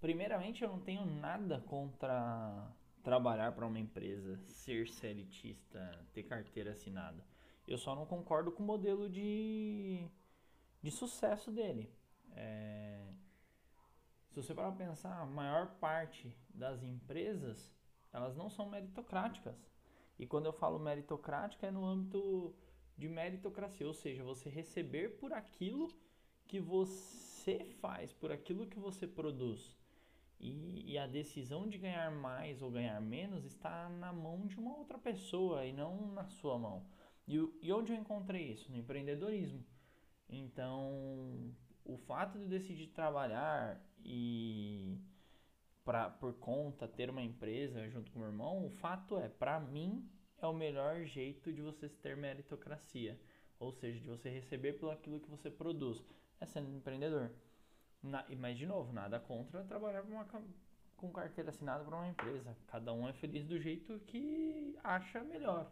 Primeiramente, eu não tenho nada contra trabalhar para uma empresa, ser seletista, ter carteira assinada. Eu só não concordo com o modelo de, de sucesso dele. É, se você parar para pensar, a maior parte das empresas, elas não são meritocráticas. E quando eu falo meritocrática é no âmbito de meritocracia, ou seja, você receber por aquilo que você faz, por aquilo que você produz. E, e, a decisão de ganhar mais ou ganhar menos está na mão de uma outra pessoa e não na sua mão. E, e onde eu encontrei isso? No empreendedorismo. Então, o fato de decidir trabalhar e pra, por conta ter uma empresa junto com meu irmão, o fato é, para mim, é o melhor jeito de você ter meritocracia. Ou seja, de você receber pelo aquilo que você produz. É sendo empreendedor. Na, mas, de novo, nada contra trabalhar uma, com carteira assinada para uma empresa. Cada um é feliz do jeito que acha melhor.